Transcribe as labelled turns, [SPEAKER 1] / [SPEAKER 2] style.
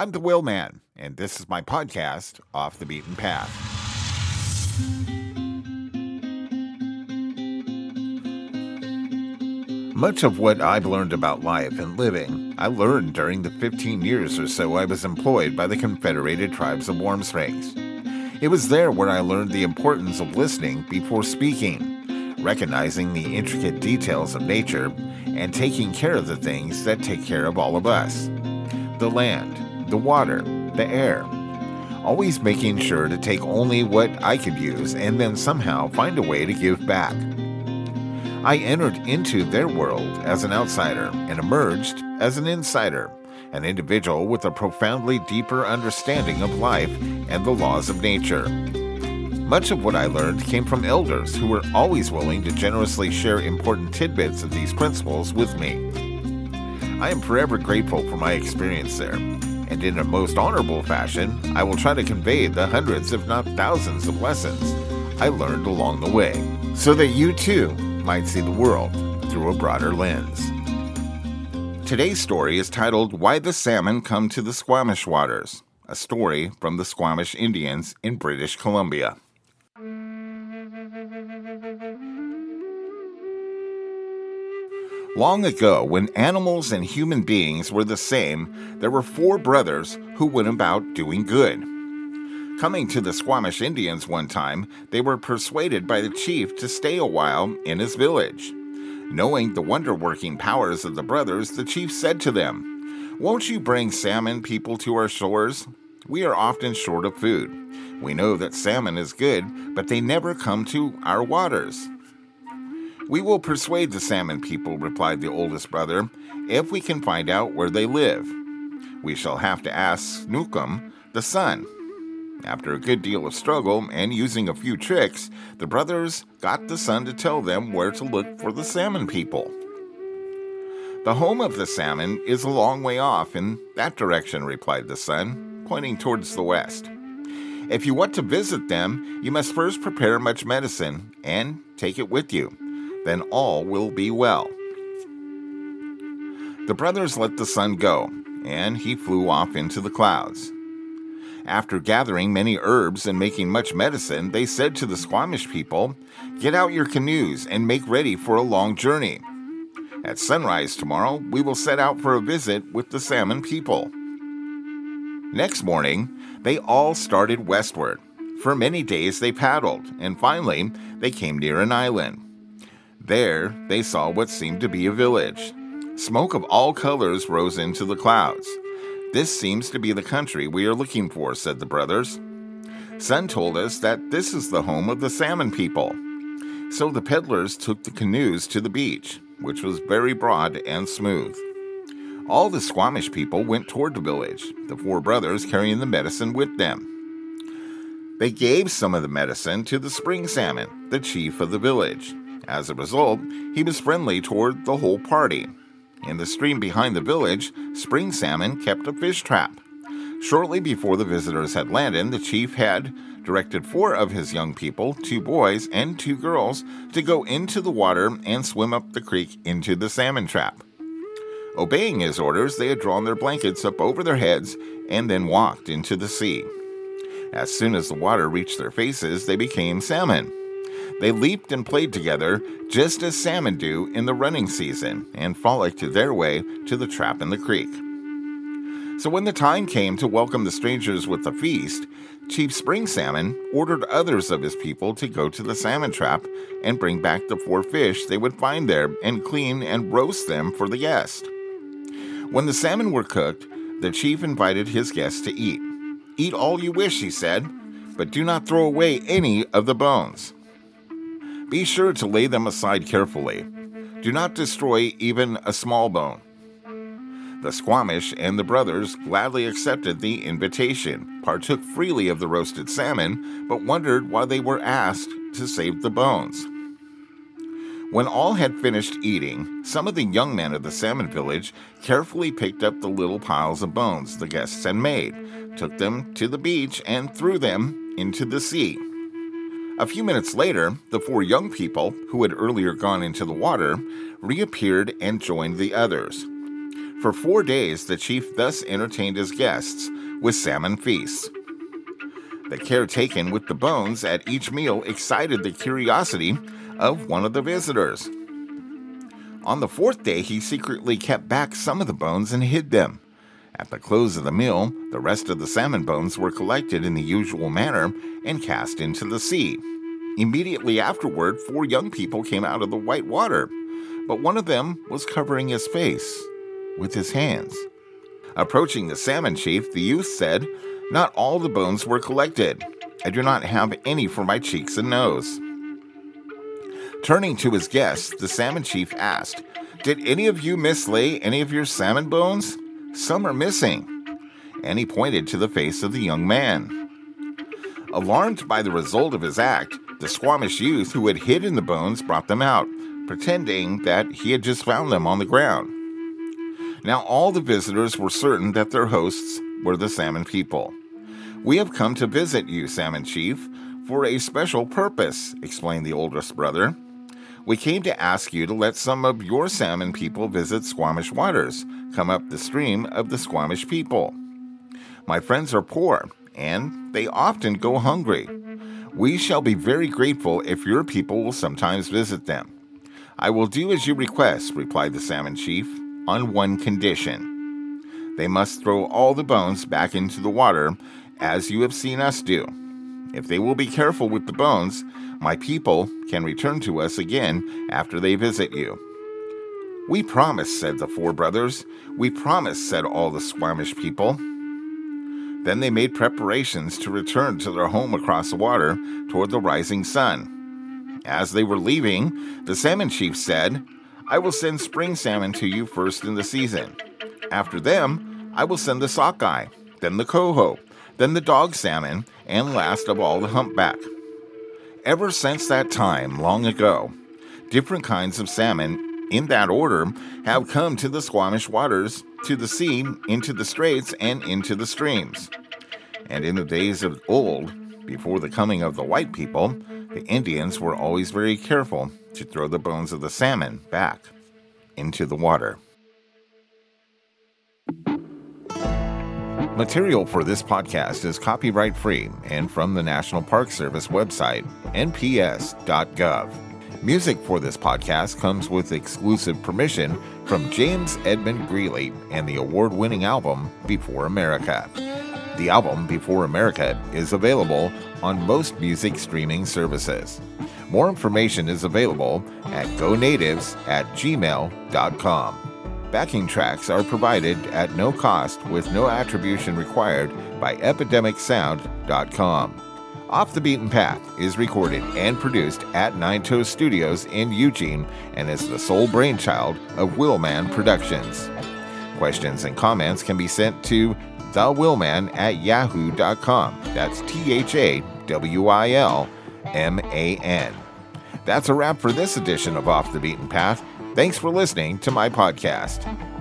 [SPEAKER 1] I'm the Will Man, and this is my podcast, Off the Beaten Path. Much of what I've learned about life and living, I learned during the 15 years or so I was employed by the Confederated Tribes of Warm Springs. It was there where I learned the importance of listening before speaking, recognizing the intricate details of nature, and taking care of the things that take care of all of us the land, the water, the air. Always making sure to take only what I could use and then somehow find a way to give back. I entered into their world as an outsider and emerged as an insider, an individual with a profoundly deeper understanding of life and the laws of nature. Much of what I learned came from elders who were always willing to generously share important tidbits of these principles with me. I am forever grateful for my experience there, and in a most honorable fashion, I will try to convey the hundreds, if not thousands, of lessons I learned along the way, so that you too might see the world through a broader lens. Today's story is titled Why the Salmon Come to the Squamish Waters, a story from the Squamish Indians in British Columbia. Long ago, when animals and human beings were the same, there were four brothers who went about doing good. Coming to the Squamish Indians one time, they were persuaded by the chief to stay a while in his village. Knowing the wonder working powers of the brothers, the chief said to them, Won't you bring salmon people to our shores? We are often short of food. We know that salmon is good, but they never come to our waters. We will persuade the salmon people, replied the oldest brother, if we can find out where they live. We shall have to ask Snookum, the sun. After a good deal of struggle and using a few tricks, the brothers got the sun to tell them where to look for the salmon people. The home of the salmon is a long way off in that direction, replied the sun, pointing towards the west. If you want to visit them, you must first prepare much medicine and take it with you. Then all will be well. The brothers let the sun go, and he flew off into the clouds. After gathering many herbs and making much medicine, they said to the Squamish people, Get out your canoes and make ready for a long journey. At sunrise tomorrow, we will set out for a visit with the salmon people. Next morning, they all started westward. For many days they paddled, and finally they came near an island. There they saw what seemed to be a village. Smoke of all colors rose into the clouds. This seems to be the country we are looking for, said the brothers. Sun told us that this is the home of the salmon people. So the peddlers took the canoes to the beach, which was very broad and smooth. All the Squamish people went toward the village, the four brothers carrying the medicine with them. They gave some of the medicine to the spring salmon, the chief of the village. As a result, he was friendly toward the whole party in the stream behind the village, Spring Salmon kept a fish trap. Shortly before the visitors had landed, the chief had directed four of his young people, two boys and two girls, to go into the water and swim up the creek into the salmon trap. Obeying his orders, they had drawn their blankets up over their heads and then walked into the sea. As soon as the water reached their faces, they became salmon. They leaped and played together, just as salmon do in the running season, and frolicked their way to the trap in the creek. So when the time came to welcome the strangers with a feast, Chief Spring Salmon ordered others of his people to go to the salmon trap and bring back the four fish they would find there and clean and roast them for the guest. When the salmon were cooked, the chief invited his guests to eat. Eat all you wish, he said, but do not throw away any of the bones. Be sure to lay them aside carefully. Do not destroy even a small bone. The Squamish and the brothers gladly accepted the invitation, partook freely of the roasted salmon, but wondered why they were asked to save the bones. When all had finished eating, some of the young men of the salmon village carefully picked up the little piles of bones the guests had made, took them to the beach, and threw them into the sea. A few minutes later, the four young people, who had earlier gone into the water, reappeared and joined the others. For four days, the chief thus entertained his guests with salmon feasts. The care taken with the bones at each meal excited the curiosity of one of the visitors. On the fourth day, he secretly kept back some of the bones and hid them. At the close of the meal, the rest of the salmon bones were collected in the usual manner and cast into the sea. Immediately afterward, four young people came out of the white water, but one of them was covering his face with his hands. Approaching the salmon chief, the youth said, Not all the bones were collected. I do not have any for my cheeks and nose. Turning to his guests, the salmon chief asked, Did any of you mislay any of your salmon bones? Some are missing. And he pointed to the face of the young man. Alarmed by the result of his act, the Squamish youth who had hidden the bones brought them out, pretending that he had just found them on the ground. Now all the visitors were certain that their hosts were the Salmon people. We have come to visit you, Salmon Chief, for a special purpose, explained the oldest brother. We came to ask you to let some of your salmon people visit Squamish waters, come up the stream of the Squamish people. My friends are poor, and they often go hungry. We shall be very grateful if your people will sometimes visit them. I will do as you request, replied the salmon chief on one condition. They must throw all the bones back into the water, as you have seen us do. If they will be careful with the bones, my people can return to us again after they visit you. We promise, said the four brothers. We promise, said all the Squamish people. Then they made preparations to return to their home across the water toward the rising sun. As they were leaving, the salmon chief said, I will send spring salmon to you first in the season. After them, I will send the sockeye, then the coho, then the dog salmon, and last of all the humpback. Ever since that time, long ago, different kinds of salmon, in that order, have come to the Squamish waters, to the sea, into the straits, and into the streams. And in the days of old, before the coming of the white people, the Indians were always very careful to throw the bones of the salmon back into the water. Material for this podcast is copyright free and from the National Park Service website, nps.gov. Music for this podcast comes with exclusive permission from James Edmund Greeley and the award winning album Before America. The album Before America is available on most music streaming services. More information is available at gonatives at gmail.com. Backing tracks are provided at no cost with no attribution required by epidemicsound.com. Off the Beaten Path is recorded and produced at Nine Toes Studios in Eugene and is the sole brainchild of Willman Productions. Questions and comments can be sent to thewillman at yahoo.com. That's T H A W I L M A N. That's a wrap for this edition of Off the Beaten Path. Thanks for listening to my podcast.